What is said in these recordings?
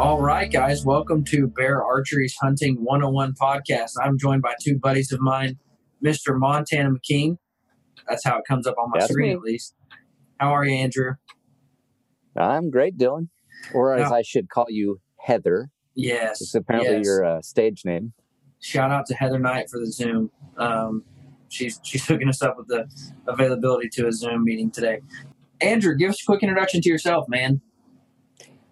All right, guys, welcome to Bear Archery's Hunting 101 podcast. I'm joined by two buddies of mine, Mr. Montana McKean. That's how it comes up on my That's screen, me. at least. How are you, Andrew? I'm great, Dylan. Or as. I should call you, Heather. Yes. It's apparently yes. your uh, stage name. Shout out to Heather Knight for the Zoom. Um, she's she's hooking us up with the availability to a Zoom meeting today. Andrew, give us a quick introduction to yourself, man.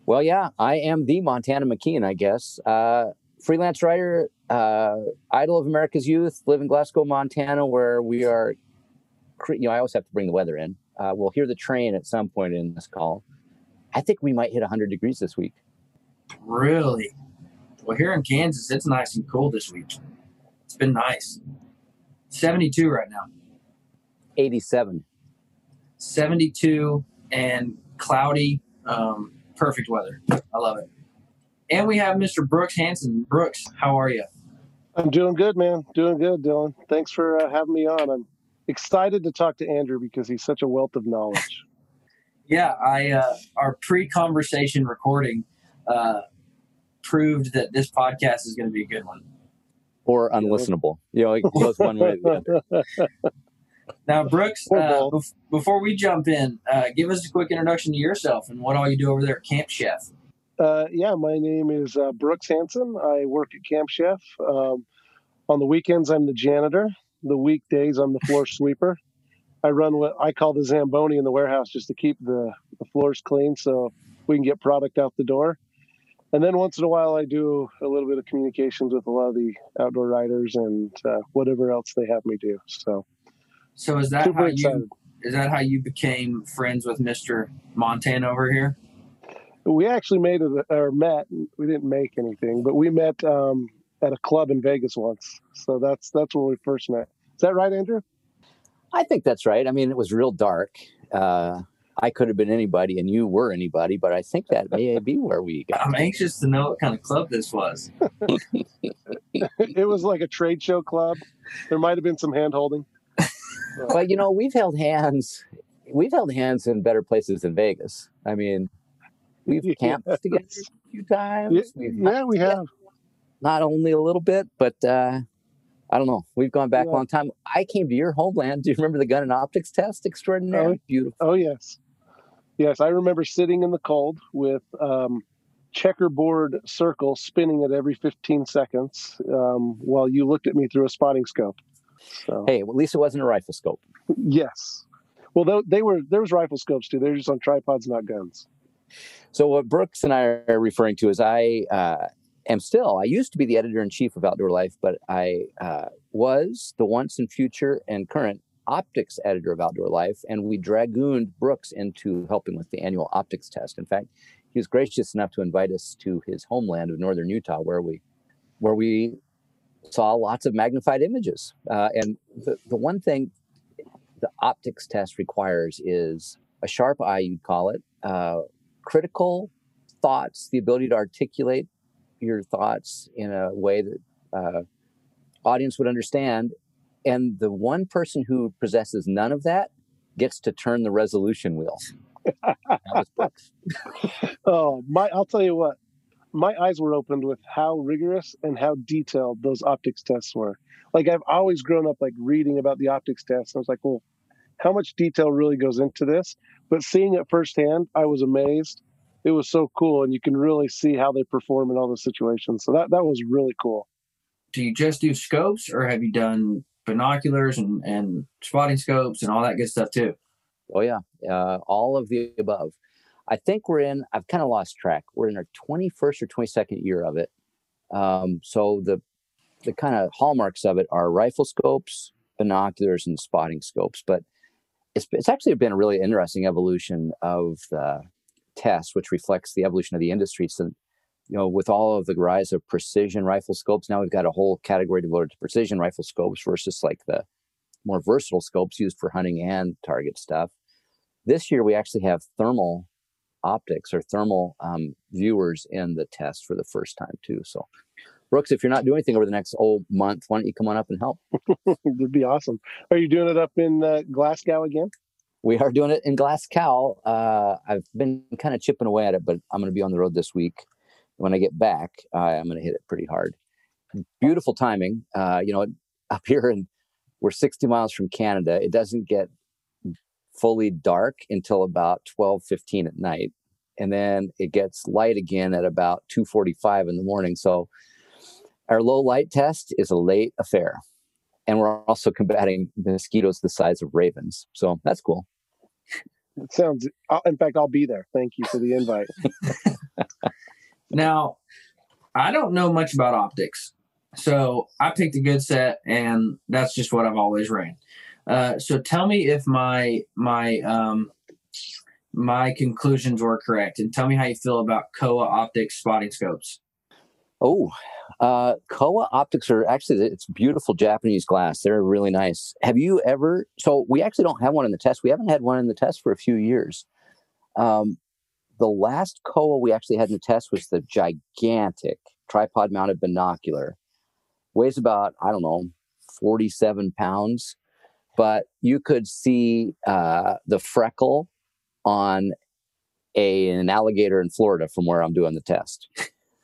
Well, yeah, I am the Montana McKean, I guess. Uh, freelance writer, uh, idol of America's youth, live in Glasgow, Montana, where we are. cre- You know, I always have to bring the weather in. Uh, we'll hear the train at some point in this call. I think we might hit 100 degrees this week. Really? Well, here in Kansas, it's nice and cool this week. It's been nice. 72 right now. 87. 72 and cloudy. Um, perfect weather. I love it. And we have Mr. Brooks Hanson. Brooks, how are you? I'm doing good, man. Doing good, Dylan. Thanks for uh, having me on. I'm excited to talk to Andrew because he's such a wealth of knowledge. Yeah, I uh, our pre-conversation recording uh, proved that this podcast is going to be a good one. Or unlistenable. You know, it goes one way or the other. Now, Brooks, uh, bef- before we jump in, uh, give us a quick introduction to yourself and what all you do over there at Camp Chef. uh, yeah, my name is uh, Brooks Hanson. I work at Camp Chef. Um, on the weekends, I'm the janitor. The weekdays, I'm the floor sweeper. I run what I call the Zamboni in the warehouse just to keep the, the floors clean so we can get product out the door. And then once in a while, I do a little bit of communications with a lot of the outdoor riders and uh, whatever else they have me do. So So is that super how excited. you is that how you became friends with Mr. Montana over here? We actually made it or met. We didn't make anything, but we met um, at a club in Vegas once. So that's that's where we first met. Is that right, Andrew? I think that's right. I mean, it was real dark. Uh, I could have been anybody, and you were anybody, but I think that may be where we got. I'm anxious to know what kind of club this was. it was like a trade show club. There might have been some hand holding. But you know, we've held hands. We've held hands in better places than Vegas. I mean, we've camped together a few times. Yeah, We've yeah, we have. not only a little bit, but uh, I don't know. We've gone back Yeah. a long time. I came to your homeland. Do you remember the gun and optics test? Extraordinary, beautiful. Oh yes, yes. I remember sitting in the cold with um, checkerboard circle spinning at every 15 seconds um, while you looked at me through a spotting scope. So Hey, well, at least it wasn't a rifle scope. yes. Well, they were there was rifle scopes too. They're just on tripods, not guns. So what Brooks and I are referring to is I uh, am still. I used to be the editor in chief of Outdoor Life, but I uh, was the once and future and current optics editor of Outdoor Life, and we dragooned Brooks into helping with the annual optics test. In fact, he was gracious enough to invite us to his homeland of northern Utah, where we where we saw lots of magnified images. Uh, and the, the one thing the optics test requires is a sharp eye, you'd call it, uh, critical thoughts, the ability to articulate your thoughts in a way that uh, audience would understand. And the one person who possesses none of that gets to turn the resolution wheel. Oh, my! I'll tell you what. My eyes were opened with how rigorous and how detailed those optics tests were. Like I've always grown up like reading about the optics tests. I was like, well, how much detail really goes into this? But seeing it firsthand, I was amazed. it was so cool, and you can really see how they perform in all those situations. So that that was really cool. Do you just do scopes, or have you done binoculars and and spotting scopes and all that good stuff too? Oh yeah, uh, all of the above. I think we're in. I've kind of lost track. We're in our 21st or 22nd year of it. Um, so the the kind of hallmarks of it are rifle scopes, binoculars, and spotting scopes. But it's it's actually been a really interesting evolution of the test, which reflects the evolution of the industry. So, you know, with all of the rise of precision rifle scopes, now we've got a whole category devoted to precision rifle scopes versus like the more versatile scopes used for hunting and target stuff. This year, we actually have thermal optics or thermal um, viewers in the test for the first time too. So, Brooks, if you're not doing anything over the next old month, why don't you come on up and help? It'd be awesome. Are you doing it up in uh, Glasgow again? We are doing it in Glasgow. Uh, I've been kind of chipping away at it, but I'm going to be on the road this week. When I get back, uh, I'm going to hit it pretty hard. Beautiful timing. Uh, you know, up here and we're 60 miles from Canada. It doesn't get fully dark until about 12 15 at night. And then it gets light again at about 2.45 in the morning. So our low light test is a late affair. And we're also combating mosquitoes the size of ravens. So that's cool. It sounds in fact i'll be there. Thank you for the invite. Now i don't know much about optics. So i picked a good set and that's just what i've always ran uh, so tell me if my my um, my conclusions were correct, and tell me how you feel about Kowa optics spotting scopes. Oh, uh, Kowa optics are actually it's beautiful Japanese glass. They're really nice. Have you ever? So we actually don't have one in the test. We haven't had one in the test for a few years. Um, the last Kowa we actually had in the test was the gigantic tripod mounted binocular. Weighs about I don't know, forty seven pounds but you could see uh, the freckle on a, an alligator in Florida from where I'm doing the test.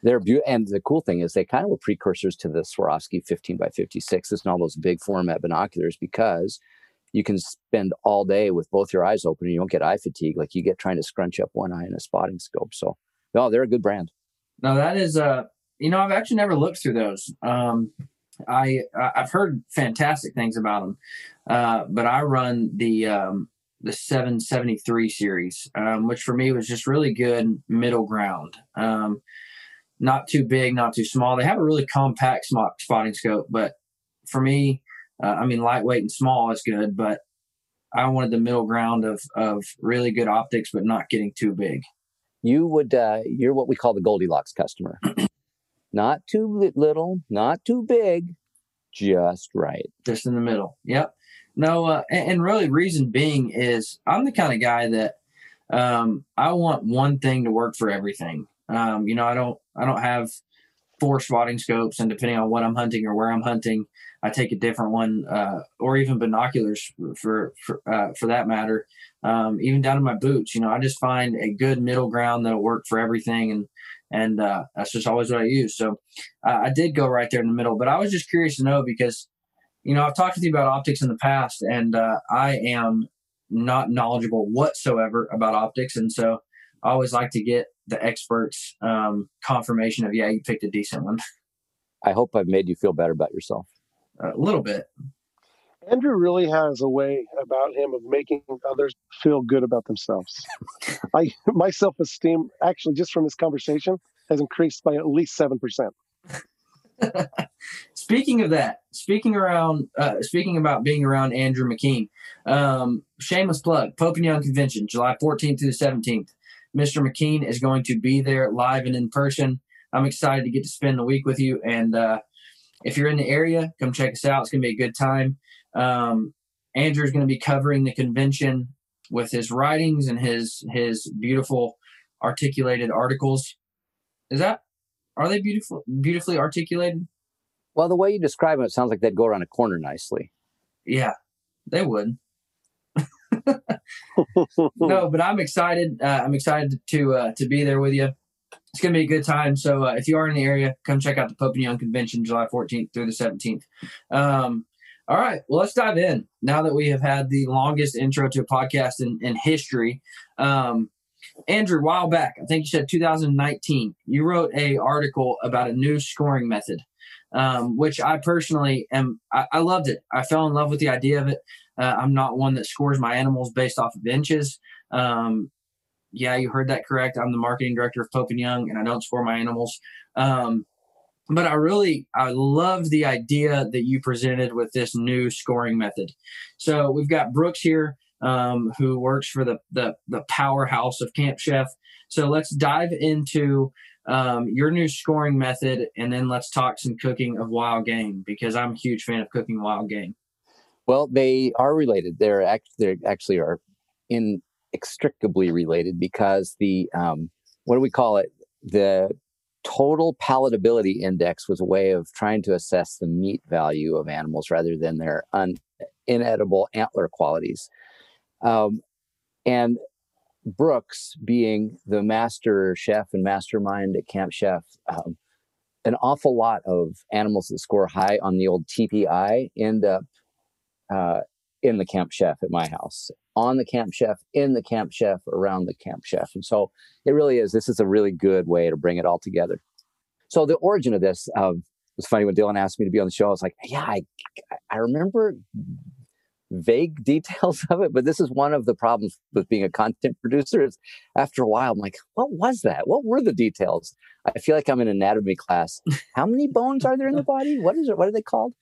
They're beautiful. And the cool thing is they kind of were precursors to the Swarovski 15 by 56s and all those big format binoculars because you can spend all day with both your eyes open and you don't get eye fatigue like you get trying to scrunch up one eye in a spotting scope. So, no, they're a good brand. No, that is, uh, you know, I've actually never looked through those. Um, I I've heard fantastic things about them, uh, but I run the um, the 773 series, um, which for me was just really good middle ground. Um, not too big, not too small. They have a really compact spotting scope, but for me, uh, I mean, lightweight and small is good, but I wanted the middle ground of of really good optics, but not getting too big. You would, uh, you're what we call the Goldilocks customer. not too little, not too big, just right. Just in the middle. Yep. No, uh, and, and, really, reason being is I'm the kind of guy that um, I want one thing to work for everything. Um, you know, I don't, I don't have four spotting scopes, and depending on what I'm hunting or where I'm hunting, I take a different one, uh, or even binoculars for for uh, for that matter. Um, even down to my boots, you know, I just find a good middle ground that'll work for everything, and and uh, that's just always what I use. So I did go right there in the middle, but I was just curious to know because you know I've talked with you about optics in the past, and uh, I am not knowledgeable whatsoever about optics, and so I always like to get the experts um, confirmation of yeah, you picked a decent one. I hope I've made you feel better about yourself. A little bit. Andrew really has a way about him of making others feel good about themselves. I my self esteem actually just from this conversation has increased by at least seven percent. speaking of that, speaking around, uh, speaking about being around Andrew McKean, um, shameless plug, Pope and Young Convention, July 14th through the 17th. Mr. McKean is going to be there live and in person. I'm excited to get to spend the week with you. And uh, if you're in the area, come check us out. It's going to be a good time. Um, Andrew is going to be covering the convention with his writings and his his beautiful articulated articles. Is that are they beautiful beautifully articulated? Well, the way you describe them, it sounds like they'd go around a corner nicely. Yeah, they would. no, but I'm excited. Uh, I'm excited to uh, to be there with you. It's going to be a good time. So uh, if you are in the area, come check out the Pope and Young Convention, July 14th through the 17th. Um, all right, well, let's dive in. Now that we have had the longest intro to a podcast in, in history, um, Andrew, while back, I think you said 2019, you wrote a article about a new scoring method, um, which I personally am. I, I, loved it. I fell in love with the idea of it. Uh, I'm not one that scores my animals based off of inches. Um, yeah, you heard that correct. I'm the marketing director of Pope and Young, and I don't score my animals. Um, but I really I love the idea that you presented with this new scoring method. So we've got Brooks here, um, who works for the, the the powerhouse of Camp Chef. So let's dive into um, your new scoring method, and then let's talk some cooking of wild game because I'm a huge fan of cooking wild game. Well, they are related. They're act- they actually are inextricably related because the um, what do we call it? The total palatability index was a way of trying to assess the meat value of animals rather than their un- inedible antler qualities. Um, and Brooks, being the master chef and mastermind at Camp Chef, um, an awful lot of animals that score high on the old TPI end up uh, in the Camp Chef at my house, on the Camp Chef, in the Camp Chef, around the Camp Chef. And so it really is, this is a really good way to bring it all together. So the origin of this um, was funny when Dylan asked me to be on the show. I was like, yeah, I, I remember vague details of it, but this is one of the problems with being a content producer is after a while, I'm like, what was that? What were the details? I feel like I'm in anatomy class. How many bones are there in the body? What is it? What are they called?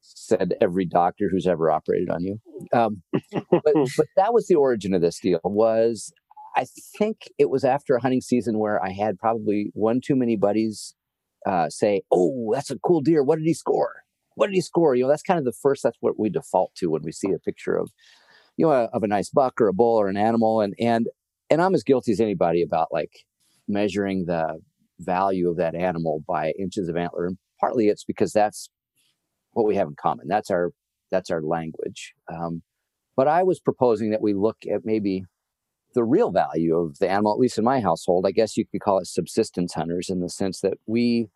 said every doctor who's ever operated on you. Um, but, but that was the origin of this deal. Was I think it was after a hunting season where I had probably one too many buddies uh, say, "Oh, that's a cool deer. What did he score? What did he score?" You know, that's kind of the first. That's what we default to when we see a picture of, you know, a, of a nice buck or a bull or an animal. And and and I'm as guilty as anybody about like measuring the value of that animal by inches of antler. And partly it's because that's what we have in common. That's our that's our language. Um, but I was proposing that we look at maybe the real value of the animal, at least in my household. I guess you could call it subsistence hunters in the sense that we,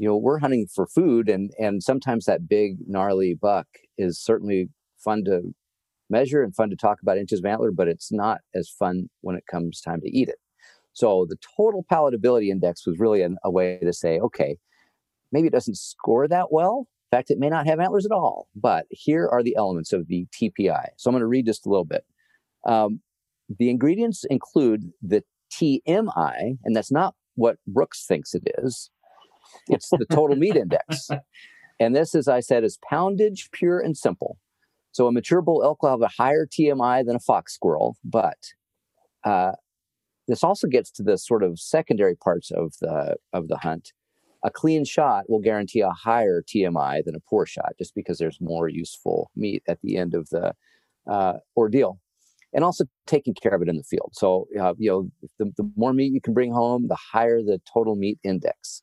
you know, we're hunting for food, and and sometimes that big gnarly buck is certainly fun to measure and fun to talk about inches of antler, but it's not as fun when it comes time to eat it. So the total palatability index was really an, a way to say, okay, maybe it doesn't score that well, in fact, it may not have antlers at all, but here are the elements of the TPI. So I'm going to read just a little bit. Um, the ingredients include the TMI, and that's not what Brooks thinks it is. It's the total meat index. And this, as I said, is poundage, pure and simple. So a mature bull elk will have a higher TMI than a fox squirrel, but uh, this also gets to the sort of secondary parts of the of the hunt a clean shot will guarantee a higher TMI than a poor shot, just because there's more useful meat at the end of the uh, ordeal. And also taking care of it in the field. So, uh, you know, the, the more meat you can bring home, the higher the total meat index.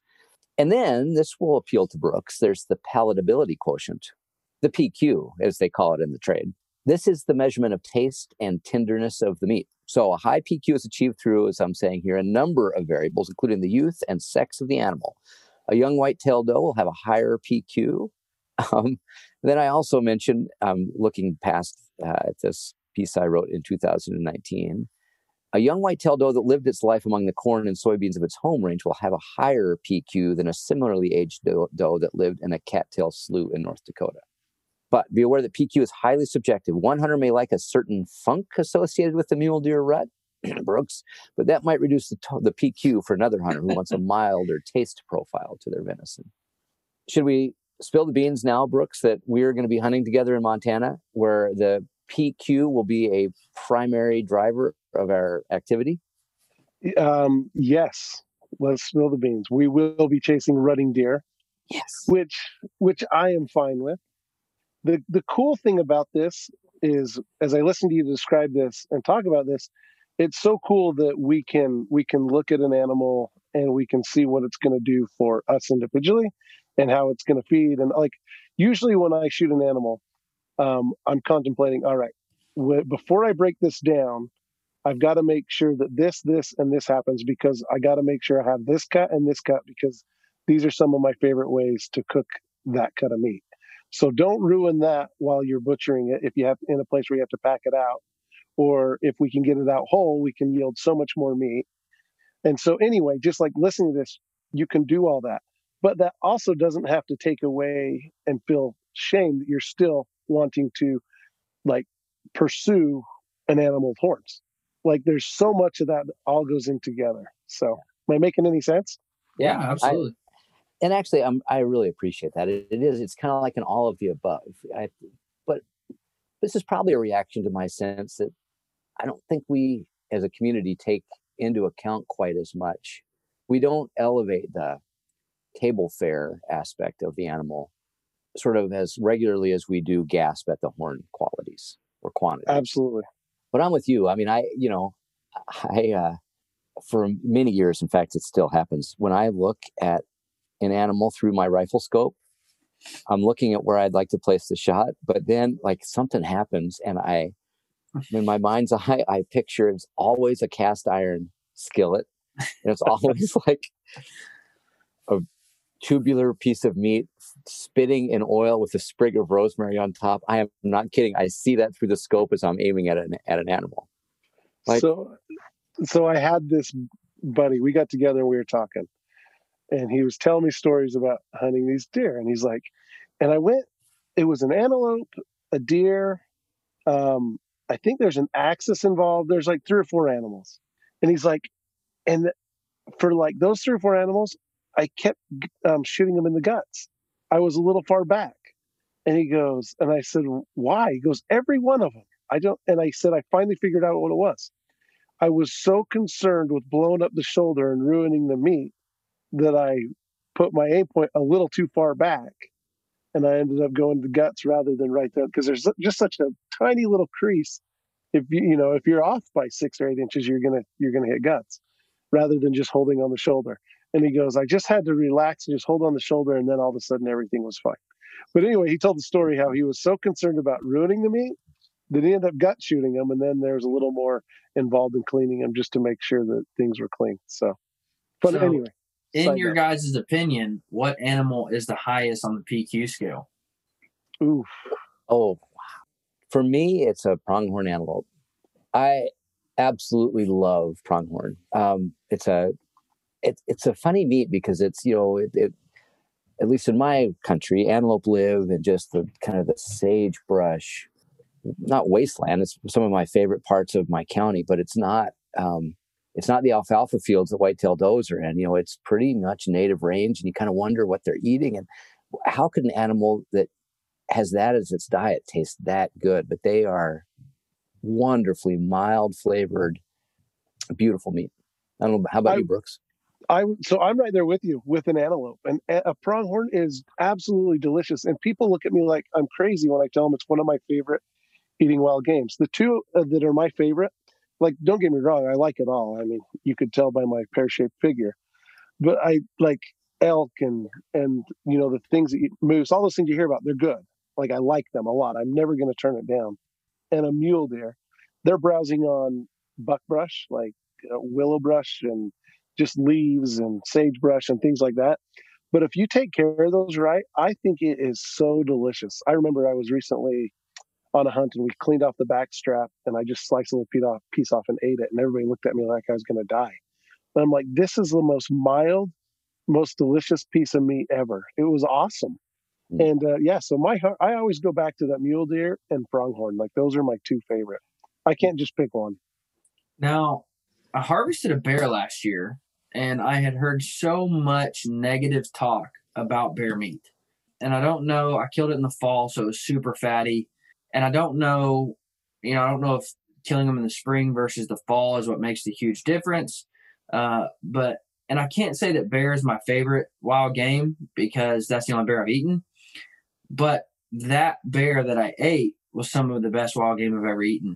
And then this will appeal to Brooks. There's the palatability quotient, the PQ, as they call it in the trade. This is the measurement of taste and tenderness of the meat. So a high PQ is achieved through, as I'm saying here, a number of variables, including the youth and sex of the animal, a young white-tailed doe will have a higher PQ. Um, then I also mentioned, um, looking past uh, this piece I wrote in 2019, a young white-tailed doe that lived its life among the corn and soybeans of its home range will have a higher PQ than a similarly aged doe, doe that lived in a cattail slough in North Dakota. But be aware that PQ is highly subjective. One hunter may like a certain funk associated with the mule deer rut, Brooks, but that might reduce the, the PQ for another hunter who wants a milder taste profile to their venison. Should we spill the beans now, Brooks, that we're going to be hunting together in Montana where the PQ will be a primary driver of our activity? Um, yes, let's spill the beans. We will be chasing rutting deer. Yes. Which which I am fine with. The the cool thing about this is as I listen to you describe this and talk about this, it's so cool that we can we can look at an animal and we can see what it's going to do for us individually and how it's going to feed and like usually when i shoot an animal um, i'm contemplating all right wh- before i break this down i've got to make sure that this this and this happens because i got to make sure i have this cut and this cut because these are some of my favorite ways to cook that cut of meat so don't ruin that while you're butchering it if you have in a place where you have to pack it out or if we can get it out whole, we can yield so much more meat. And so, anyway, just like listening to this, you can do all that. But that also doesn't have to take away and feel shame that you're still wanting to like pursue an animal with horns. Like there's so much of that, that all goes in together. So, am I making any sense? Yeah, absolutely. I, and actually, I'm, I really appreciate that. It, it is. It's kind of like an all of the above. I, but this is probably a reaction to my sense that I don't think we as a community take into account quite as much. We don't elevate the table fare aspect of the animal sort of as regularly as we do gasp at the horn qualities or quantity. Absolutely. But I'm with you. I mean, I, you know, I, uh, for many years, in fact, it still happens. When I look at an animal through my rifle scope, I'm looking at where I'd like to place the shot, but then like something happens and I, in my mind's eye, I picture it's always a cast iron skillet. And it's always like tubular piece of meat spitting in oil with a sprig of rosemary on top. I am not kidding. I see that through the scope as I'm aiming at an at an animal. Like, so, so I had this buddy. We got together we were talking, and he was telling me stories about hunting these deer. And he's like, and I went. It was an antelope, a deer. Um, I think there's an axis involved. There's like three or four animals, and he's like, and for like those three or four animals, I kept um, shooting him in the guts. I was a little far back. And he goes, and I said, why? He goes, every one of them. I don't, and I said, I finally figured out what it was. I was so concerned with blowing up the shoulder and ruining the meat that I put my aim point a little too far back. And I ended up going to the guts rather than right there because there's just such a tiny little crease. If you, you know, if you're off by six or eight inches, you're going to, you're going to hit guts rather than just holding on the shoulder. And he goes, I just had to relax and just hold on the shoulder, and then all of a sudden everything was fine. But anyway, he told the story how he was so concerned about ruining the meat that he ended up gut shooting him. and then there's a little more involved in cleaning him just to make sure that things were clean. So, but so anyway, in your guys' opinion, what animal is the highest on the PQ scale? Oof. Oh, wow. for me, it's a pronghorn antelope. I absolutely love pronghorn. Um, it's a it, it's a funny meat because it's you know it, it, at least in my country antelope live in just the kind of the sagebrush not wasteland it's some of my favorite parts of my county but it's not um, it's not the alfalfa fields that whitetail does are in you know it's pretty much native range and you kind of wonder what they're eating and how could an animal that has that as its diet taste that good? But they are wonderfully mild flavored beautiful meat. I don't know how about I, you brooks I so I'm right there with you with an antelope, and a pronghorn is absolutely delicious. And people look at me like I'm crazy when I tell them it's one of my favorite eating wild games. The two uh, that are my favorite, like don't get me wrong, I like it all. I mean, you could tell by my pear shaped figure, but I like elk and and you know the things that eat moose, all those things you hear about. They're good. Like I like them a lot. I'm never going to turn it down. And a mule deer, they're browsing on buckbrush like uh, willow brush and just leaves and sagebrush and things like that. But if you take care of those right, I think it is so delicious. I remember I was recently on a hunt and we cleaned off the back strap and I just sliced a little piece off, piece off and ate it. And everybody looked at me like I was going to die. And I'm like, this is the most mild, most delicious piece of meat ever. It was awesome. Mm. And uh, yeah, so my heart I always go back to that mule deer and pronghorn. Like those are my two favorite. I can't just pick one. Now, I harvested a bear last year and I had heard so much negative talk about bear meat. And I don't know, I killed it in the fall, so it was super fatty. And I don't know, you know, I don't know if killing them in the spring versus the fall is what makes the huge difference. Uh, but, and I can't say that bear is my favorite wild game because that's the only bear I've eaten. But that bear that I ate was some of the best wild game I've ever eaten.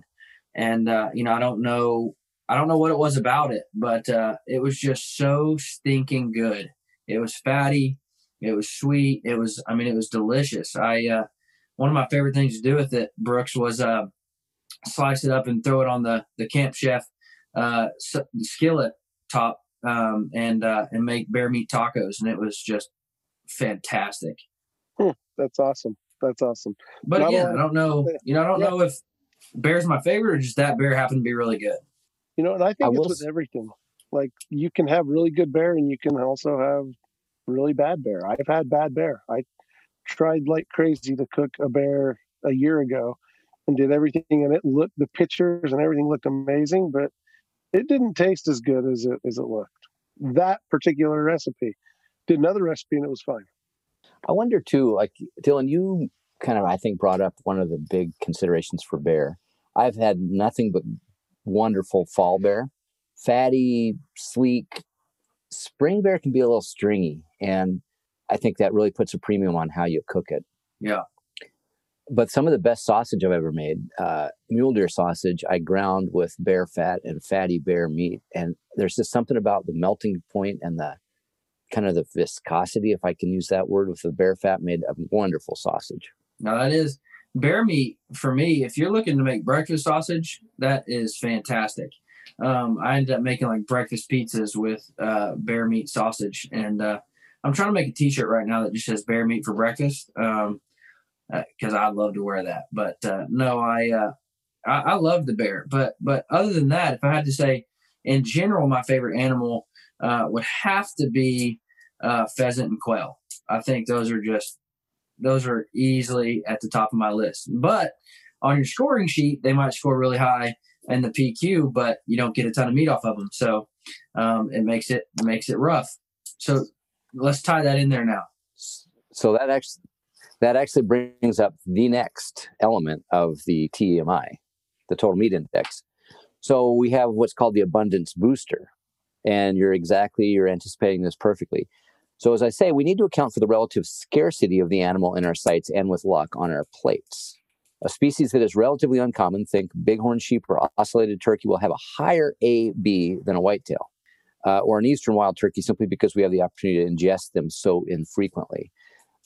And, uh, you know, I don't know I don't know what it was about it, but uh, it was just so stinking good. It was fatty. It was sweet. It was, I mean, it was delicious. I, uh, one of my favorite things to do with it, Brooks, was uh, slice it up and throw it on the, the Camp Chef uh, skillet top um, and, uh, and make bear meat tacos. And it was just fantastic. Hmm, that's awesome. That's awesome. But Not yeah, I don't know. You know, I don't yeah. know if bear's my favorite, or just that bear happened to be really good? You know, and I think I it's with s- everything. Like you can have really good bear, and you can also have really bad bear. I've had bad bear. I tried like crazy to cook a bear a year ago, and did everything, and it looked the pictures and everything looked amazing, but it didn't taste as good as it as it looked. That particular recipe. Did another recipe, and it was fine. I wonder too, like Dylan, you kind of I think brought up one of the big considerations for bear. I've had nothing but wonderful fall bear, fatty, sleek. Spring bear can be a little stringy, and I think that really puts a premium on how you cook it. Yeah. But some of the best sausage I've ever made, uh, mule deer sausage, I ground with bear fat and fatty bear meat, and there's just something about the melting point and the kind of the viscosity, if I can use that word, with the bear fat made a wonderful sausage. Now that is bear meat for me. If you're looking to make breakfast sausage, that is fantastic. Um, I ended up making like breakfast pizzas with uh, bear meat sausage, and uh, I'm trying to make a T-shirt right now that just says "bear meat for breakfast" because I'd love to wear that. But uh, no, I, uh, I I love the bear. But but other than that, if I had to say in general, my favorite animal uh, would have to be uh, pheasant and quail. I think those are just those are easily at the top of my list. But on your scoring sheet, they might score really high in the PQ, but you don't get a ton of meat off of them, so um, it makes it makes it rough. So let's tie that in there now. So that actually that actually brings up the next element of the TMI, the total meat index. So we have what's called the abundance booster, and you're exactly you're anticipating this perfectly. So as I say, we need to account for the relative scarcity of the animal in our sights and with luck on our plates. A species that is relatively uncommon, think bighorn sheep or ocellated turkey, will have a higher AB than a whitetail, uh, or an eastern wild turkey, simply because we have the opportunity to ingest them so infrequently.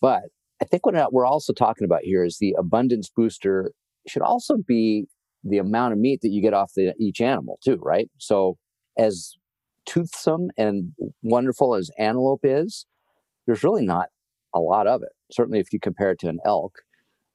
But I think what we're also talking about here is the abundance booster should also be the amount of meat that you get off the, each animal, too, right? So, as toothsome and wonderful as antelope is, there's really not a lot of it. Certainly, if you compare it to an elk,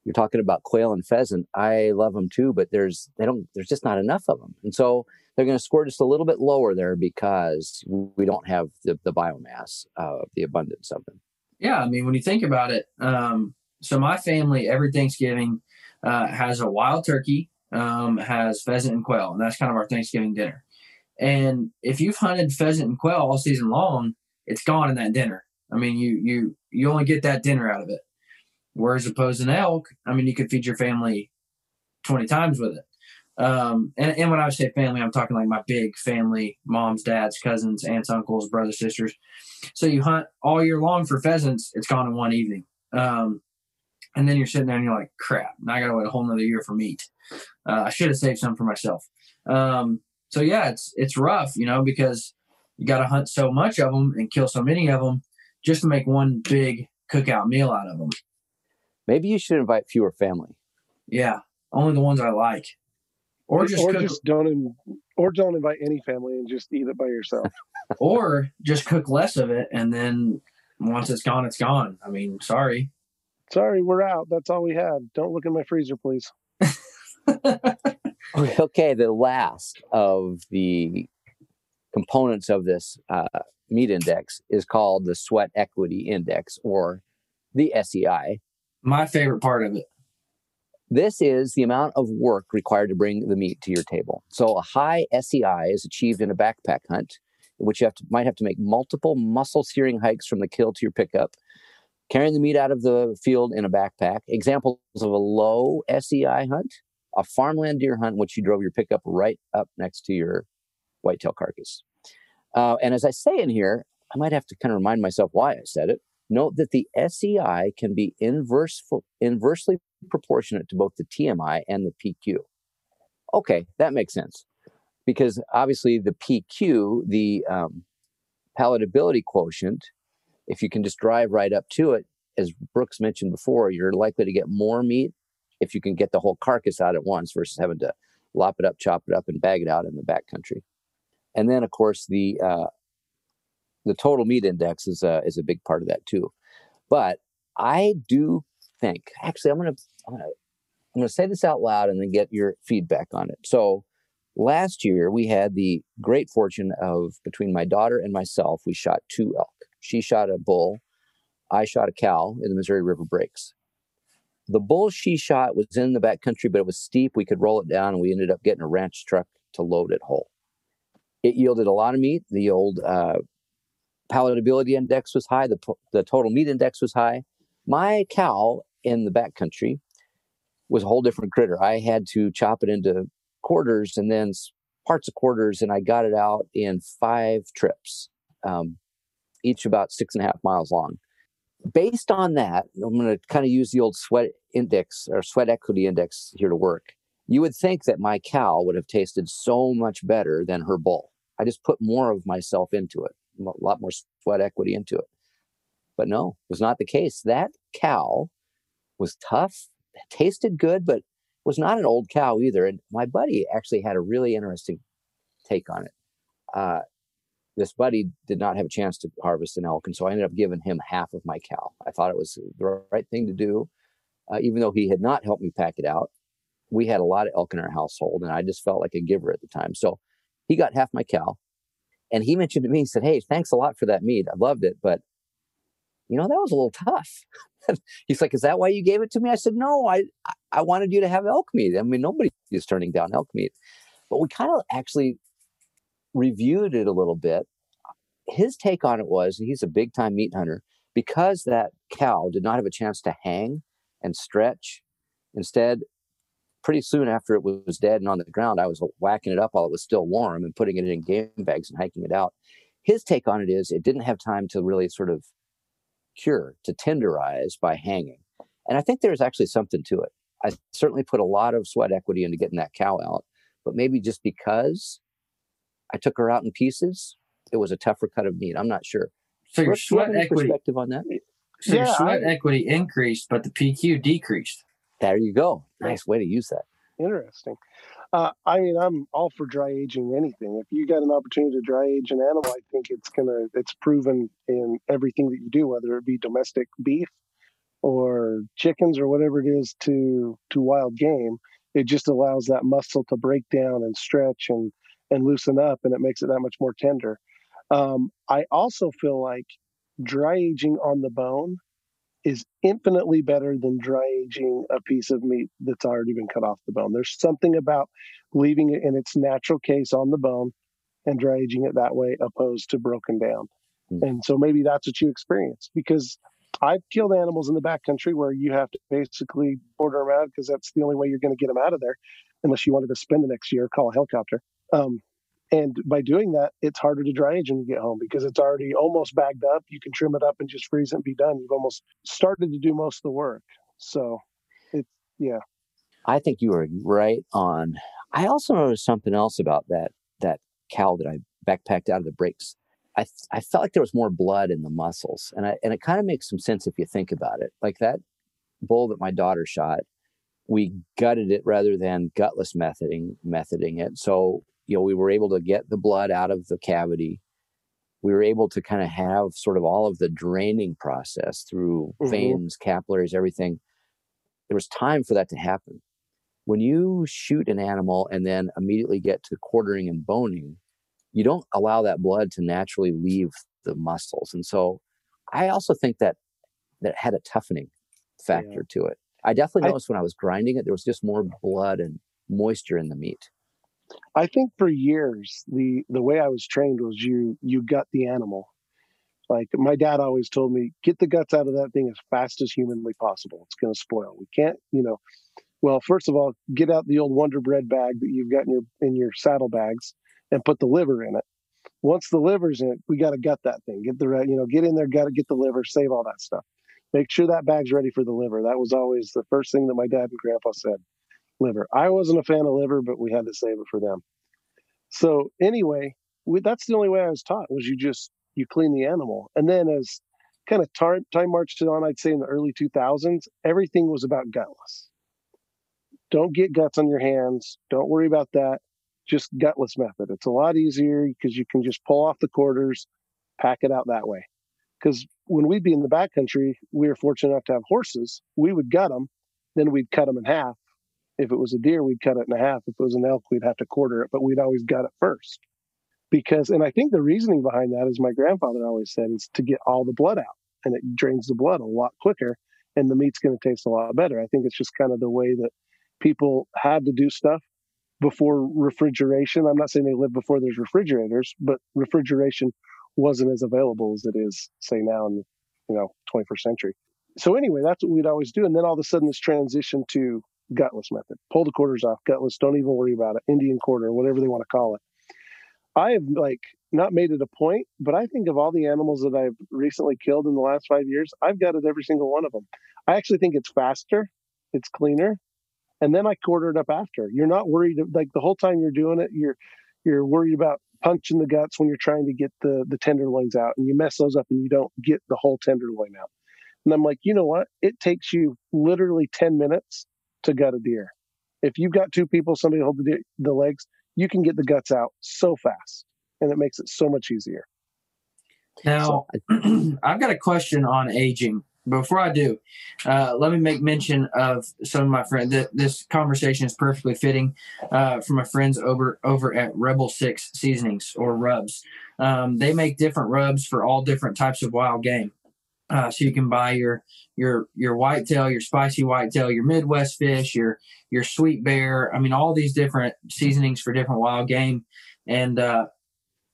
you're talking about quail and pheasant. I love them too, but there's they don't there's just not enough of them, and so they're going to score just a little bit lower there because we don't have the, the biomass of the abundance of them. Yeah, I mean, when you think about it, um, so my family every Thanksgiving uh, has a wild turkey, um, has pheasant and quail, and that's kind of our Thanksgiving dinner. And if you've hunted pheasant and quail all season long, it's gone in that dinner. I mean, you you you only get that dinner out of it. Whereas opposed to an elk, I mean, you could feed your family twenty times with it. Um, and, and when I say family, I'm talking like my big family, moms, dads, cousins, aunts, uncles, brothers, sisters. So you hunt all year long for pheasants, it's gone in one evening. Um, and then you're sitting there and you're like, crap, now I got to wait a whole nother year for meat. Uh, I should have saved some for myself. Um, so yeah, it's, it's rough, you know, because you got to hunt so much of them and kill so many of them just to make one big cookout meal out of them. Maybe you should invite fewer family. Yeah. Only the ones I like. Or just, or cook, just don't in, or don't invite any family and just eat it by yourself. or just cook less of it. And then once it's gone, it's gone. I mean, sorry. Sorry, we're out. That's all we had. Don't look in my freezer, please. Okay, the last of the components of this uh, meat index is called the sweat equity index or the SEI. My favorite part of it. This is the amount of work required to bring the meat to your table. So a high SEI is achieved in a backpack hunt, in which you have to, might have to make multiple muscle searing hikes from the kill to your pickup, carrying the meat out of the field in a backpack. Examples of a low SEI hunt, a farmland deer hunt in which you drove your pickup right up next to your whitetail carcass. Uh, and as I say in here, I might have to kind of remind myself why I said it. Note that the SEI can be inverse, inversely proportionate to both the TMI and the PQ. Okay, that makes sense because obviously the PQ, the um, palatability quotient, if you can just drive right up to it, as Brooks mentioned before, you're likely to get more meat if you can get the whole carcass out at once versus having to lop it up, chop it up, and bag it out in the backcountry. And then, of course, the uh, the total meat index is a is a big part of that too. But I do think, actually, I'm gonna I'm gonna I'm to say this out loud and then get your feedback on it. So, last year we had the great fortune of between my daughter and myself, we shot two elk. She shot a bull, I shot a cow in the Missouri River Breaks. The bull she shot was in the back country, but it was steep. We could roll it down, and we ended up getting a ranch truck to load it whole. It yielded a lot of meat. The old uh, palatability index was high. The, the total meat index was high. My cow in the back country was a whole different critter. I had to chop it into quarters and then parts of quarters, and I got it out in five trips, um, each about six and a half miles long. Based on that, I'm going to kind of use the old sweat index or sweat equity index here to work. You would think that my cow would have tasted so much better than her bull. I just put more of myself into it, a lot more sweat equity into it. But no, it was not the case. That cow was tough, tasted good, but was not an old cow either. And my buddy actually had a really interesting take on it. Uh, this buddy did not have a chance to harvest an elk, and so I ended up giving him half of my cow. I thought it was the right thing to do, uh, even though he had not helped me pack it out. We had a lot of elk in our household, and I just felt like a giver at the time. So he got half my cow, and he mentioned to me, he said, "Hey, thanks a lot for that meat. I loved it, but you know that was a little tough." He's like, "Is that why you gave it to me?" I said, "No, I I wanted you to have elk meat. I mean, nobody is turning down elk meat." But we kind of actually reviewed it a little bit. His take on it was and he's a big time meat hunter because that cow did not have a chance to hang and stretch. Instead, pretty soon after it was dead and on the ground, I was whacking it up while it was still warm and putting it in game bags and hiking it out. His take on it is it didn't have time to really sort of cure, to tenderize by hanging. And I think there's actually something to it. I certainly put a lot of sweat equity into getting that cow out, but maybe just because I took her out in pieces, it was a tougher cut of meat. I'm not sure. So your sweat equity perspective on that? So yeah, your sweat I, equity increased, but the PQ decreased. There you go. Nice way to use that. Interesting. Uh, I mean, I'm all for dry aging anything. If you got an opportunity to dry age an animal, I think it's gonna it's proven in everything that you do, whether it be domestic beef or chickens or whatever it is to to wild game. It just allows that muscle to break down and stretch and and loosen up, and it makes it that much more tender. Um, I also feel like dry aging on the bone is infinitely better than dry aging a piece of meat that's already been cut off the bone. There's something about leaving it in its natural case on the bone and dry aging it that way opposed to broken down. Mm-hmm. And so maybe that's what you experience because I've killed animals in the backcountry where you have to basically order them out because that's the only way you're going to get them out of there unless you wanted to spend the next year, call a helicopter. Um, and by doing that, it's harder to dry age when you get home because it's already almost bagged up. You can trim it up and just freeze it and be done. You've almost started to do most of the work. So it's, yeah. I think you were right on. I also noticed something else about that, that cow that I backpacked out of the Breaks. I, I felt like there was more blood in the muscles and I, and it kind of makes some sense if you think about it. Like that bull that my daughter shot, we gutted it rather than gutless methoding methoding it. So you know, we were able to get the blood out of the cavity. We were able to kind of have sort of all of the draining process through mm-hmm. veins, capillaries, everything. There was time for that to happen. When you shoot an animal and then immediately get to quartering and boning, you don't allow that blood to naturally leave the muscles. And so I also think that that had a toughening factor yeah. to it. I definitely noticed I, when I was grinding it, there was just more blood and moisture in the meat. I think for years the the way I was trained was you you gut the animal. Like my dad always told me, get the guts out of that thing as fast as humanly possible. It's going to spoil. We can't, you know. Well, first of all, get out the old Wonder Bread bag that you've got in your in your saddle bags and put the liver in it. Once the liver's in it, we got to gut that thing. Get the you know get in there, got to get the liver, save all that stuff. Make sure that bag's ready for the liver. That was always the first thing that my dad and grandpa said liver. I wasn't a fan of liver, but we had to save it for them. So anyway, we, that's the only way I was taught was you just you clean the animal, and then as kind of time time marched on, I'd say in the early 2000s, everything was about gutless. Don't get guts on your hands. Don't worry about that. Just gutless method. It's a lot easier because you can just pull off the quarters, pack it out that way. Because when we'd be in the backcountry, we were fortunate enough to have horses. We would gut them, then we'd cut them in half, If it was a deer, we'd cut it in half. If it was an elk, we'd have to quarter it, but we'd always gut it first. Because, and I think the reasoning behind that, as my grandfather always said, is to get all the blood out and it drains the blood a lot quicker and the meat's going to taste a lot better. I think it's just kind of the way that people had to do stuff before refrigeration. I'm not saying they lived before there's refrigerators, but refrigeration wasn't as available as it is, say now in you know 21st century. So anyway, that's what we'd always do, and then all of a sudden this transition to gutless method. Pull the quarters off, gutless. Don't even worry about it. Indian quarter, whatever they want to call it. I have like not made it a point, but I think of all the animals that I've recently killed in the last five years, I've gutted every single one of them. I actually think it's faster, it's cleaner, and then I quarter it up after. You're not worried like the whole time you're doing it, you're you're worried about punching the guts when you're trying to get the the tenderloins out, and you mess those up and you don't get the whole tenderloin out. And I'm like, you know what? It takes you literally 10 minutes to gut a deer. If you've got two people, somebody hold the, deer, the legs, you can get the guts out so fast, and it makes it so much easier. Now, I've got a question on aging. Before I do, uh, let me make mention of some of my friends. Th- this conversation is perfectly fitting uh, for my friends over over at Rebel Six Seasonings or Rubs. Um, they make different rubs for all different types of wild game. Uh, so you can buy your your your whitetail, your spicy whitetail, your Midwest fish, your your sweet bear. I mean, all these different seasonings for different wild game. And uh,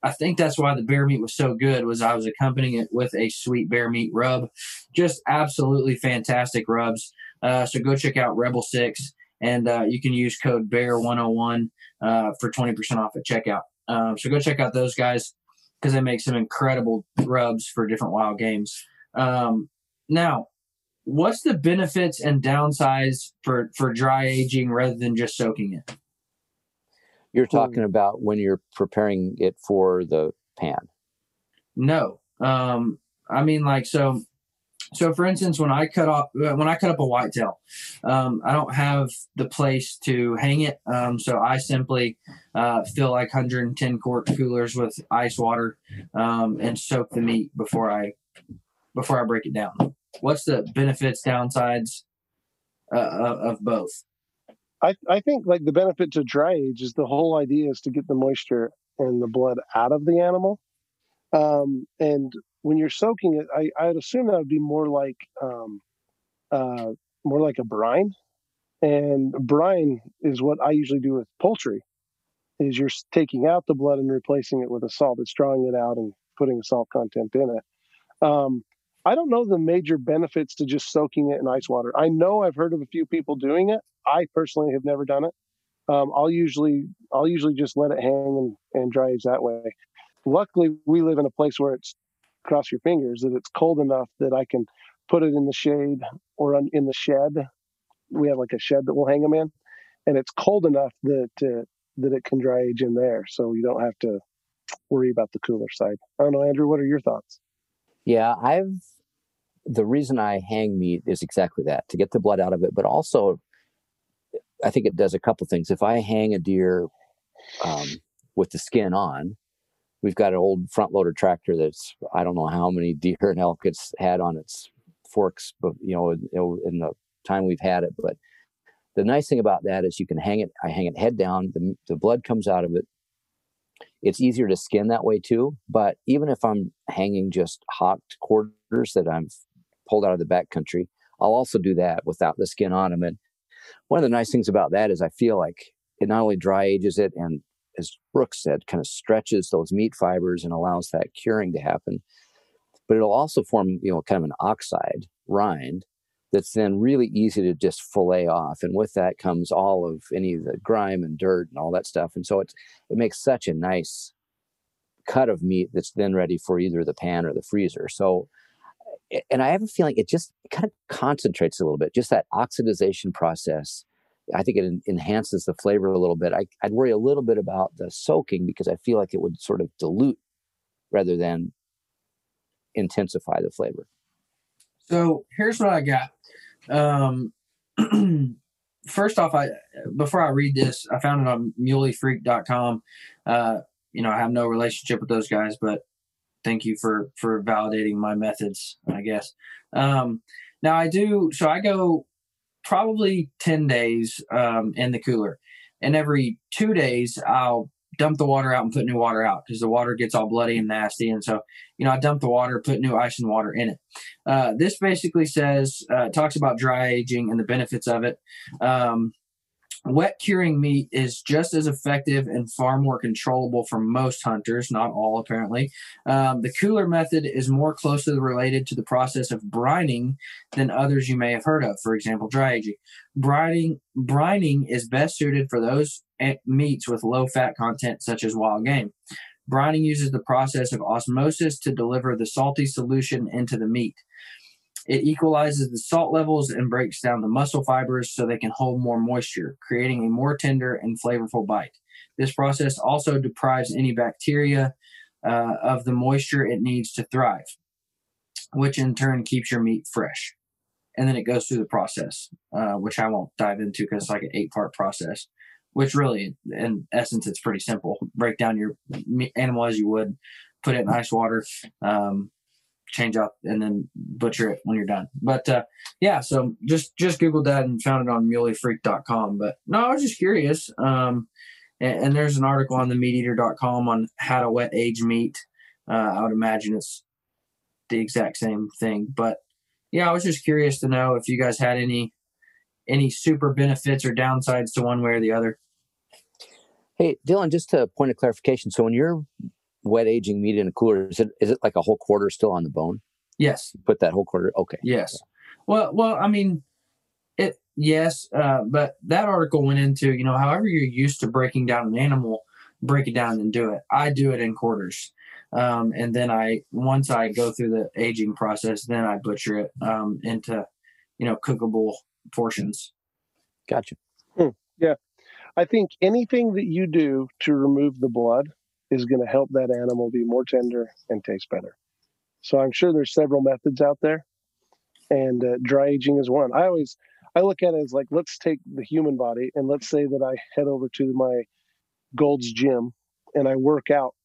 I think that's why the bear meat was so good was I was accompanying it with a sweet bear meat rub. Just absolutely fantastic rubs. Uh, so go check out Rebel Six, and uh, you can use code Bear One Hundred One uh, for twenty percent off at checkout. Um, so go check out those guys because they make some incredible rubs for different wild games. Um, now, what's the benefits and downsides for for dry aging rather than just soaking it? You're talking about when you're preparing it for the pan. No. Um, I mean, like, so, so for instance, when I cut off, uh, when I cut up a whitetail, um, I don't have the place to hang it. Um, so I simply uh, fill like 110 quart coolers with ice water um, and soak the meat before I before I break it down. What's the benefits, downsides uh, of, of both? I, I think like the benefit to dry age is the whole idea is to get the moisture and the blood out of the animal. Um, and when you're soaking it, I, I'd assume that would be more like um, uh, more like a brine. And brine is what I usually do with poultry. Is you're taking out the blood and replacing it with a salt. It's drawing it out and putting a salt content in it. Um, I don't know the major benefits to just soaking it in ice water. I know I've heard of a few people doing it. I personally have never done it. Um, I'll usually I'll usually just let it hang and, and dry age that way. Luckily, we live in a place where it's cross your fingers that it's cold enough that I can put it in the shade or in the shed. We have like a shed that we'll hang them in, and it's cold enough that uh, that it can dry age in there, so you don't have to worry about the cooler side. I don't know, Andrew. What are your thoughts? Yeah, I've the reason I hang meat is exactly that to get the blood out of it, but also I think it does a couple things. If I hang a deer um, with the skin on, we've got an old front loader tractor that's I don't know how many deer and elk it's had on its forks, but you know, in the time we've had it. But the nice thing about that is you can hang it. I hang it head down. The, the blood comes out of it. It's easier to skin that way too. But even if I'm hanging just hocked quarters that I'm pulled out of the back country, I'll also do that without the skin on them. And one of the nice things about that is I feel like it not only dry ages it and as Brooks said, kind of stretches those meat fibers and allows that curing to happen. But it'll also form, you know, kind of an oxide rind that's then really easy to just fillet off. And with that comes all of any of the grime and dirt and all that stuff. And so it's it makes such a nice cut of meat that's then ready for either the pan or the freezer. So and I have a feeling it just kind of concentrates a little bit, just that oxidization process. I think it enhances the flavor a little bit. I, would worry a little bit about the soaking because I feel like it would sort of dilute rather than intensify the flavor. So here's what I got. Um, first off, I before I read this, I found it on muleyfreak.com. Uh, you know, I have no relationship with those guys, but thank you for for validating my methods i guess um, now i do so i go probably 10 days um, in the cooler. And every two days, I'll dump the water out and put new water out because the water gets all bloody and nasty. And so, you know, I dump the water, put new ice and water in it. Uh, this basically says, uh, talks about dry aging and the benefits of it. Um, Wet curing meat is just as effective and far more controllable for most hunters, not all apparently. Um, the cooler method is more closely related to the process of brining than others you may have heard of, for example, dry aging. Brining, brining is best suited for those meats with low fat content, such as wild game. Brining uses the process of osmosis to deliver the salty solution into the meat. It equalizes the salt levels and breaks down the muscle fibers so they can hold more moisture, creating a more tender and flavorful bite. This process also deprives any bacteria uh, of the moisture it needs to thrive, which in turn keeps your meat fresh. And then it goes through the process, uh, which I won't dive into because it's like an eight part process, which really, in essence, it's pretty simple. Break down your animal as you would, put it in ice water, um, change up and then butcher it when you're done. But uh, yeah, so just just googled that and found it on muleyfreak.com. But no, I was just curious. Um, and, and, there's an article on the meateater.com on how to wet age meat. Uh, I would imagine it's the exact same thing. But yeah, I was just curious to know if you guys had any any super benefits or downsides to one way or the other. Hey, Dylan, just a point of clarification. So when you're wet aging meat in a cooler, is it is it like a whole quarter still on the bone? Yes. Put that whole quarter. Okay. Yes. Well, well, I mean, it. Yes, uh, but that article went into you know however you're used to breaking down an animal, break it down and do it. I do it in quarters, um, and then I once I go through the aging process, then I butcher it um, into you know cookable portions. Gotcha. Hmm. Yeah, I think anything that you do to remove the blood is going to help that animal be more tender and taste better. So I'm sure there's several methods out there, and uh, dry aging is one. I always I look at it as like let's take the human body and let's say that I head over to my Gold's gym and I work out.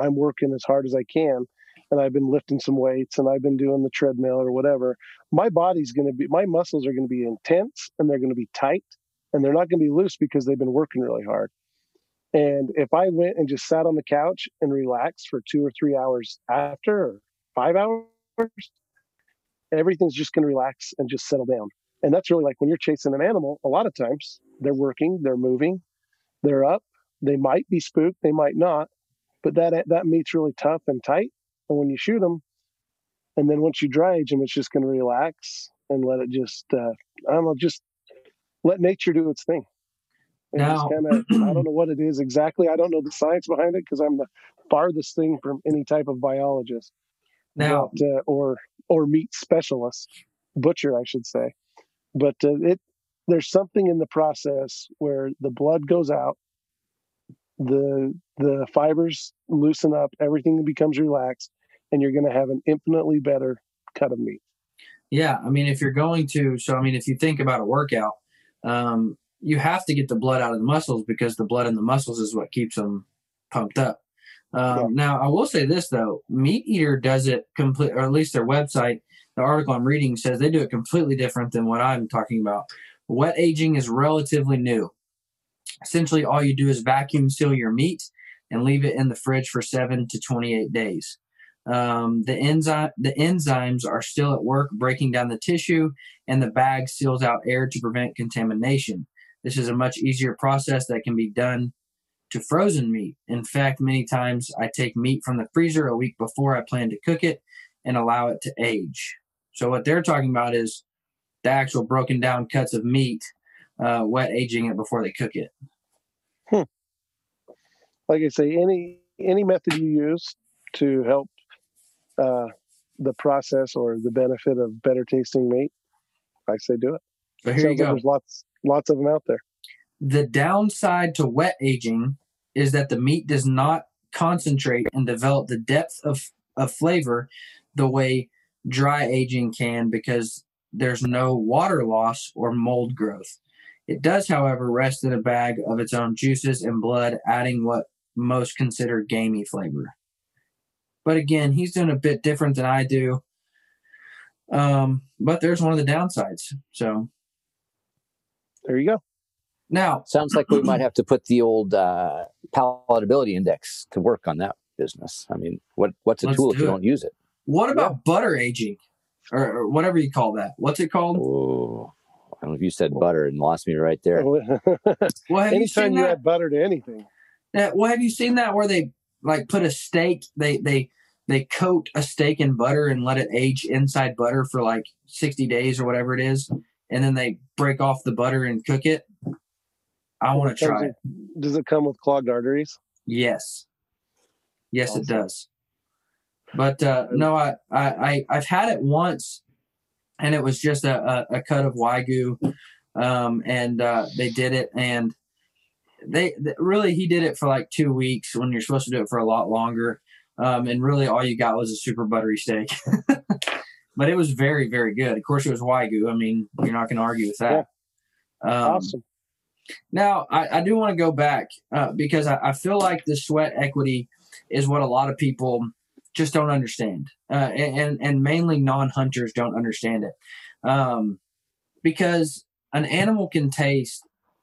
I'm working as hard as I can, and I've been lifting some weights and I've been doing the treadmill or whatever. My body's going to be my muscles are going to be intense and they're going to be tight and they're not going to be loose because they've been working really hard. And if I went and just sat on the couch and relaxed for two or three hours after, or five hours, everything's just going to relax and just settle down. And that's really like when you're chasing an animal, a lot of times they're working, they're moving, they're up. They might be spooked, they might not, but that that meat's really tough and tight. And when you shoot them, and then once you dry age them, it's just going to relax and let it just, uh, I don't know, just let nature do its thing. And now, kinda, I don't know what it is exactly. I don't know the science behind it because I'm the farthest thing from any type of biologist, now, but, uh, or or meat specialist, butcher, I should say. But uh, it there's something in the process where the blood goes out, the the fibers loosen up, everything becomes relaxed, and you're going to have an infinitely better cut of meat. Yeah, I mean, if you're going to, so I mean, if you think about a workout, um, you have to get the blood out of the muscles because the blood in the muscles is what keeps them pumped up. Um, yeah. Now, I will say this though: Meat Eater does it complete, or at least their website. The article I'm reading says they do it completely different than what I'm talking about. Wet aging is relatively new. Essentially, all you do is vacuum seal your meat and leave it in the fridge for seven to 28 days. Um, the enzyme the enzymes are still at work breaking down the tissue, and the bag seals out air to prevent contamination. This is a much easier process that can be done to frozen meat. In fact, many times I take meat from the freezer a week before I plan to cook it and allow it to age. So, what they're talking about is the actual broken down cuts of meat, uh, wet aging it before they cook it. Hmm. Like I say, any any method you use to help uh, the process or the benefit of better tasting meat, I say do it. So here you go. There's lots lots of them out there. The downside to wet aging is that the meat does not concentrate and develop the depth of, of flavor the way dry aging can because there's no water loss or mold growth. It does, however, rest in a bag of its own juices and blood, adding what most consider gamey flavor. But again, he's doing a bit different than I do. Um, but there's one of the downsides. So There you go. Now, sounds like we might have to put the old uh, palatability index to work on that business. I mean, what what's a tool if you it. don't use it? What about yeah. butter aging, or, or, whatever you call that? What's it called? Oh, I don't know if you said butter and lost me right there. well, have anytime you, you add butter to anything. Yeah, well, have you seen that where they like put a steak? They they they coat a steak in butter and let it age inside butter for like sixty days or whatever it is, and then they break off the butter and cook it. I want to try it. Does it come with clogged arteries? Yes. Yes, awesome. it does. But uh, no, I, I I've had it once, and it was just a, a, a cut of wagyu, um, and uh, they did it, and they, they, really he did it for like two weeks when you're supposed to do it for a lot longer, um, and really all you got was a super buttery steak. but it was very very good. Of course, it was wagyu. I mean, you're not going to argue with that. Yeah. Um, awesome. Now, I, I do want to go back uh, because I, I, feel like the sweat equity is what a lot of people just don't understand, uh, and and mainly non-hunters don't understand it, um, because an animal can taste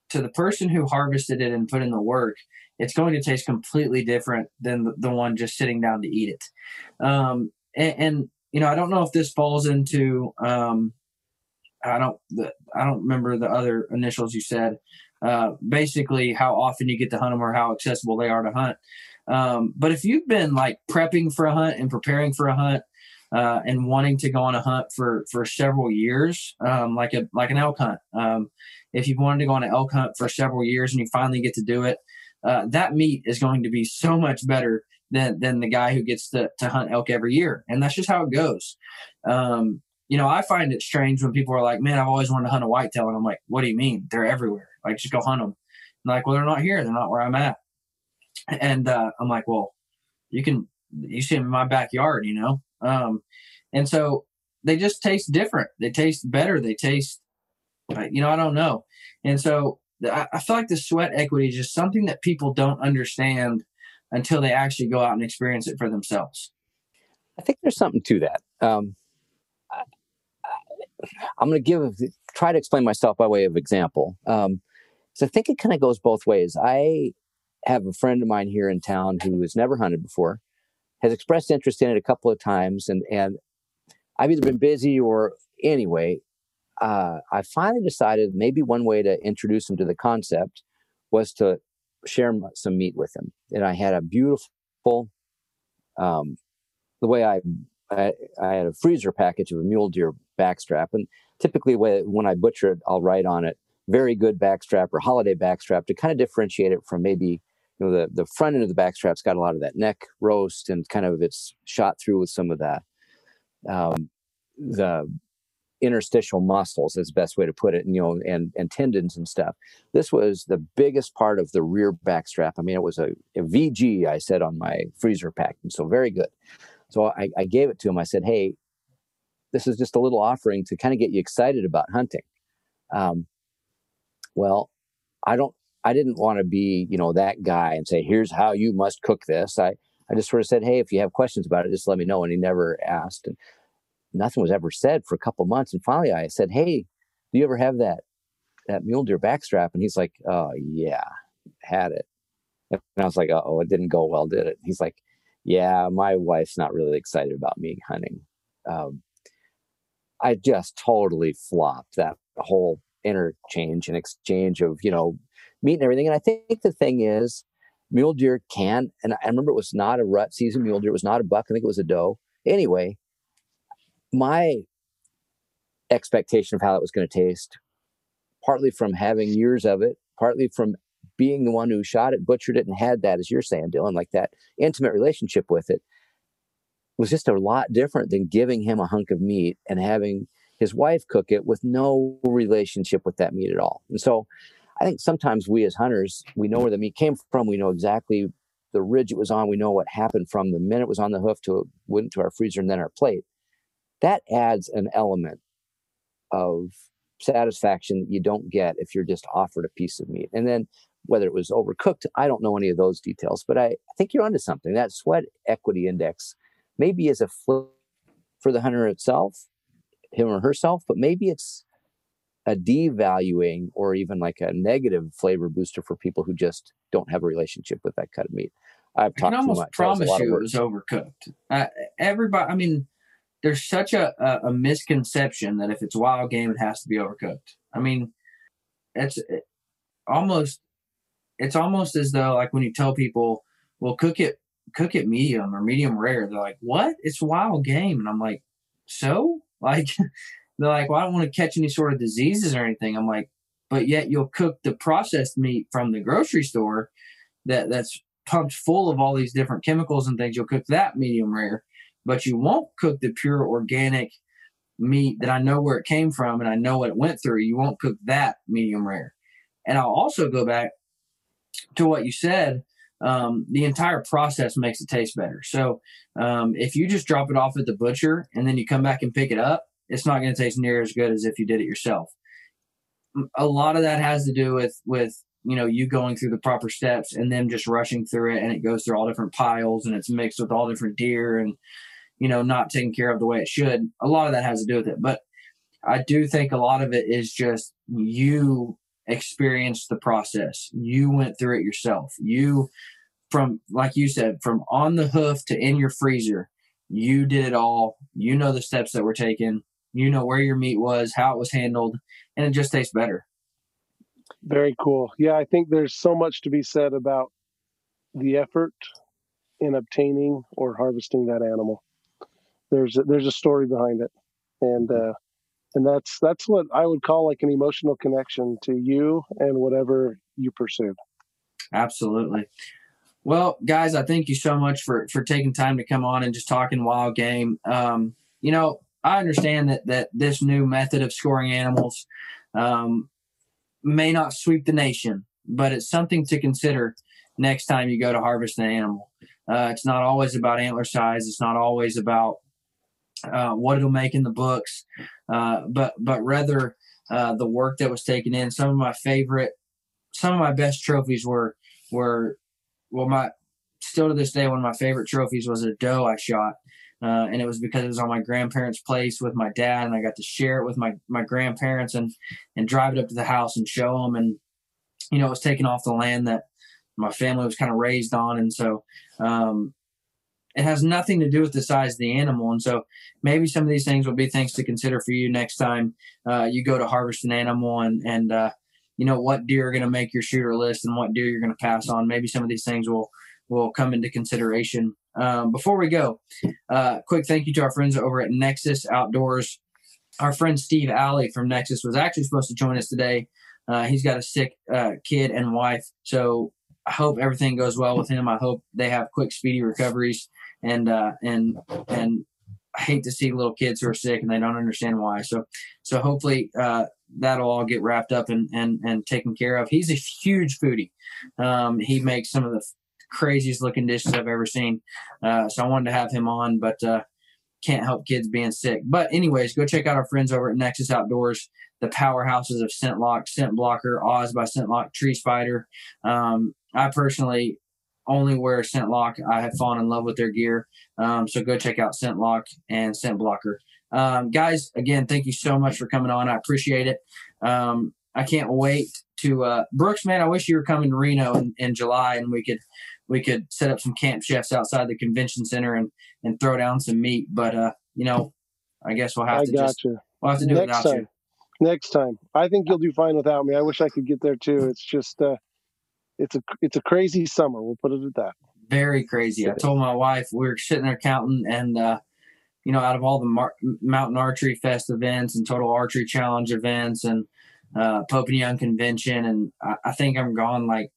to the person who harvested it and put in the work. It's going to taste completely different than the, the one just sitting down to eat it, um, and, and, you know I don't know if this falls into um, I don't the, I don't remember the other initials you said, uh, basically how often you get to hunt them or how accessible they are to hunt. Um, but if you've been like prepping for a hunt and preparing for a hunt uh, and wanting to go on a hunt for for several years, um, like a like an elk hunt, um, if you've wanted to go on an elk hunt for several years and you finally get to do it, uh, that meat is going to be so much better than than the guy who gets to, to hunt elk every year, and that's just how it goes. Um, you know, I find it strange when people are like, "Man, I've always wanted to hunt a whitetail," and I'm like, "What do you mean? They're everywhere. Like, just go hunt them." And like, well, they're not here. They're not where I'm at. And uh, I'm like, well, you can you see them in my backyard, you know. Um, and so they just taste different. They taste better. They taste, you know, I don't know. And so I, I feel like the sweat equity is just something that people don't understand until they actually go out and experience it for themselves. I think there's something to that. Um, I'm going to give try to explain myself by way of example. Um, so I think it kind of goes both ways. I have a friend of mine here in town who has never hunted before, has expressed interest in it a couple of times, and and I've either been busy or anyway. Uh, I finally decided maybe one way to introduce him to the concept was to share some meat with him, and I had a beautiful, um, the way I I, I, had a freezer package of a mule deer backstrap. And typically, when I butcher it, I'll write on it very good backstrap or holiday backstrap to kind of differentiate it from maybe you know the the front end of the backstrap's got a lot of that neck roast and kind of it's shot through with some of that um, the interstitial muscles is the best way to put it and you know and and tendons and stuff. This was the biggest part of the rear backstrap i mean it was a, a vg i said on my freezer pack and so very good. So I, I gave it to him. I said hey this is just a little offering to kind of get you excited about hunting. Um, well i don't i didn't want to be you know that guy and say here's how you must cook this. I i just sort of said hey if you have questions about it just let me know and he never asked. And nothing was ever said for a couple months and finally i said hey do you ever have that that mule deer backstrap and he's like oh yeah had it and i was like oh it didn't go well did it he's like yeah my wife's not really excited about me hunting um, i just totally flopped that whole interchange and exchange of you know meat and everything. And I think the thing is, mule deer can. And I remember it was not a rut season mule deer. It was not a buck. I think it was a doe. Anyway, my expectation of how it was going to taste, partly from having years of it, partly from being the one who shot it, butchered it, and had that, as you're saying, Dylan, like that intimate relationship with it, was just a lot different than giving him a hunk of meat and having his wife cook it with no relationship with that meat at all. And so I think sometimes we as hunters, we know where the meat came from. We know exactly the ridge it was on. We know what happened from the minute it was on the hoof to it went to our freezer and then our plate. That adds an element of satisfaction that you don't get if you're just offered a piece of meat. And then whether it was overcooked, I don't know any of those details, but I, I think you're onto something. That sweat equity index maybe is a flip for the hunter itself, him or herself, but maybe it's a devaluing or even like a negative flavor booster for people who just don't have a relationship with that cut of meat. I've talked I can almost promise you it was overcooked. Uh, everybody, I mean, there's such a, a, a, misconception that if it's wild game, it has to be overcooked. I mean, it's it, almost it's almost as though like when you tell people, "Well, cook it cook it medium or medium rare," they're like, "What? It's wild game," and I'm like, "So?" Like they're like, "Well, I don't want to catch any sort of diseases or anything." I'm like, "But yet you'll cook the processed meat from the grocery store that that's pumped full of all these different chemicals and things. You'll cook that medium rare, but you won't cook the pure organic." meat that I know where it came from and I know what it went through. You won't cook that medium rare. And I'll also go back to what you said. Um, the entire process makes it taste better. So um, if you just drop it off at the butcher and then you come back and pick it up, it's not going to taste near as good as if you did it yourself. A lot of that has to do with with you know you going through the proper steps and them just rushing through it, and it goes through all different piles and it's mixed with all different deer and you know not taken care of the way it should. A lot of that has to do with it, but I do think a lot of it is just you experienced the process. You went through it yourself. You, from, like you said, from on the hoof to in your freezer, you did it all. You know the steps that were taken. You know where your meat was, how it was handled, and it just tastes better. Very cool. Yeah, I think there's so much to be said about the effort in obtaining or harvesting that animal. There's a, there's a story behind it, and uh, and that's that's what I would call like an emotional connection to you and whatever you pursued. Absolutely. Well, guys, I thank you so much for for taking time to come on and just talking wild game. Um, you know, I understand that that this new method of scoring animals um, may not sweep the nation, but it's something to consider next time you go to harvest an animal. Uh, it's not always about antler size. It's not always about uh, what it'll make in the books, uh, but but rather uh, the work that was taken in. Some of my favorite, some of my best trophies were were well my still to this day one of my favorite trophies was a doe I shot. Uh, and it was because it was on my grandparents' place with my dad, and I got to share it with my my grandparents and and drive it up to the house and show them. And you know, it was taken off the land that my family was kind of raised on, and so um, it has nothing to do with the size of the animal. And so maybe some of these things will be things to consider for you next time uh, you go to harvest an animal and, and, uh, you know, what deer are going to make your shooter list and what deer you're going to pass on. Maybe some of these things will, will come into consideration. Um, before we go, uh, quick thank you to our friends over at Nexus Outdoors. Our friend Steve Alley from Nexus was actually supposed to join us today. Uh, he's got a sick uh, kid and wife, so I hope everything goes well with him. I hope they have quick, speedy recoveries and uh, and and I hate to see little kids who are sick and they don't understand why. So so hopefully uh, that'll all get wrapped up and and and taken care of. He's a huge foodie. Um, he makes some of the craziest looking dishes I've ever seen. Uh, so I wanted to have him on, but uh, can't help kids being sick. But anyways, go check out our friends over at Nexus Outdoors, the powerhouses of ScentLok, Scent Blocker, Oz by ScentLok, Tree Spider. Um, I personally only wear ScentLok. I have fallen in love with their gear. Um, so go check out ScentLok and Scent Blocker. Um, guys, again, thank you so much for coming on. I appreciate it. Um, I can't wait to uh, Brooks, man. I wish you were coming to Reno in, in July and we could we could set up some camp chefs outside the convention center and and throw down some meat. But uh, you know, I guess we'll have I to just you. we'll have to do Next it without time. you. Next time, I think you'll do fine without me. I wish I could get there too. It's just uh, it's a it's a crazy summer. We'll put it at that. Very crazy. I told my wife we were sitting there counting, and uh, you know, out of all the Mar- Mountain Archery Fest events and Total Archery Challenge events and uh, Pope and Young Convention, and I, I think I'm gone like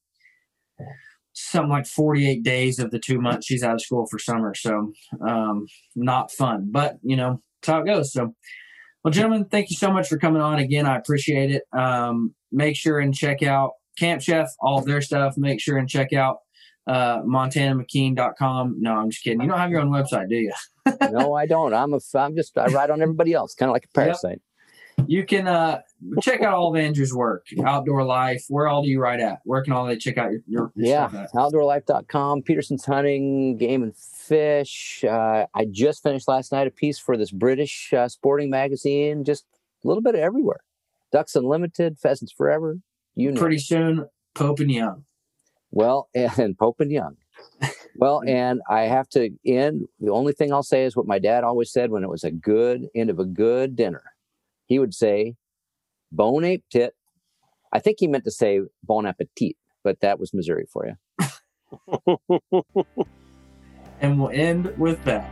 something like 48 days of the two months she's out of school for summer. So, um, not fun, but you know, that's how it goes. So, well, gentlemen, thank you so much for coming on again. I appreciate it. Um, make sure and check out Camp Chef, all of their stuff. Make sure and check out uh, montanamckean.com. No, I'm just kidding. You don't have your own website, do you? no, I don't. I'm a. I'm just. I ride on everybody else, kind of like a parasite. Yep. You can uh, check out all of Andrew's work, Outdoor Life. Where all do you write at? Where can all they check out your, your, yeah, outdoorlife.com, Petersen's Hunting, Game and Fish. Uh, I just finished last night a piece for this British uh, sporting magazine. Just a little bit of everywhere. Ducks Unlimited, Pheasants Forever. You know. Pretty soon, Pope and Young. Well, and Pope and Young. Well, and I have to end. The only thing I'll say is what my dad always said when it was a good end of a good dinner. He would say, "Bone ape tit." I think he meant to say "bon appetit," but that was Missouri for you. and we'll end with that.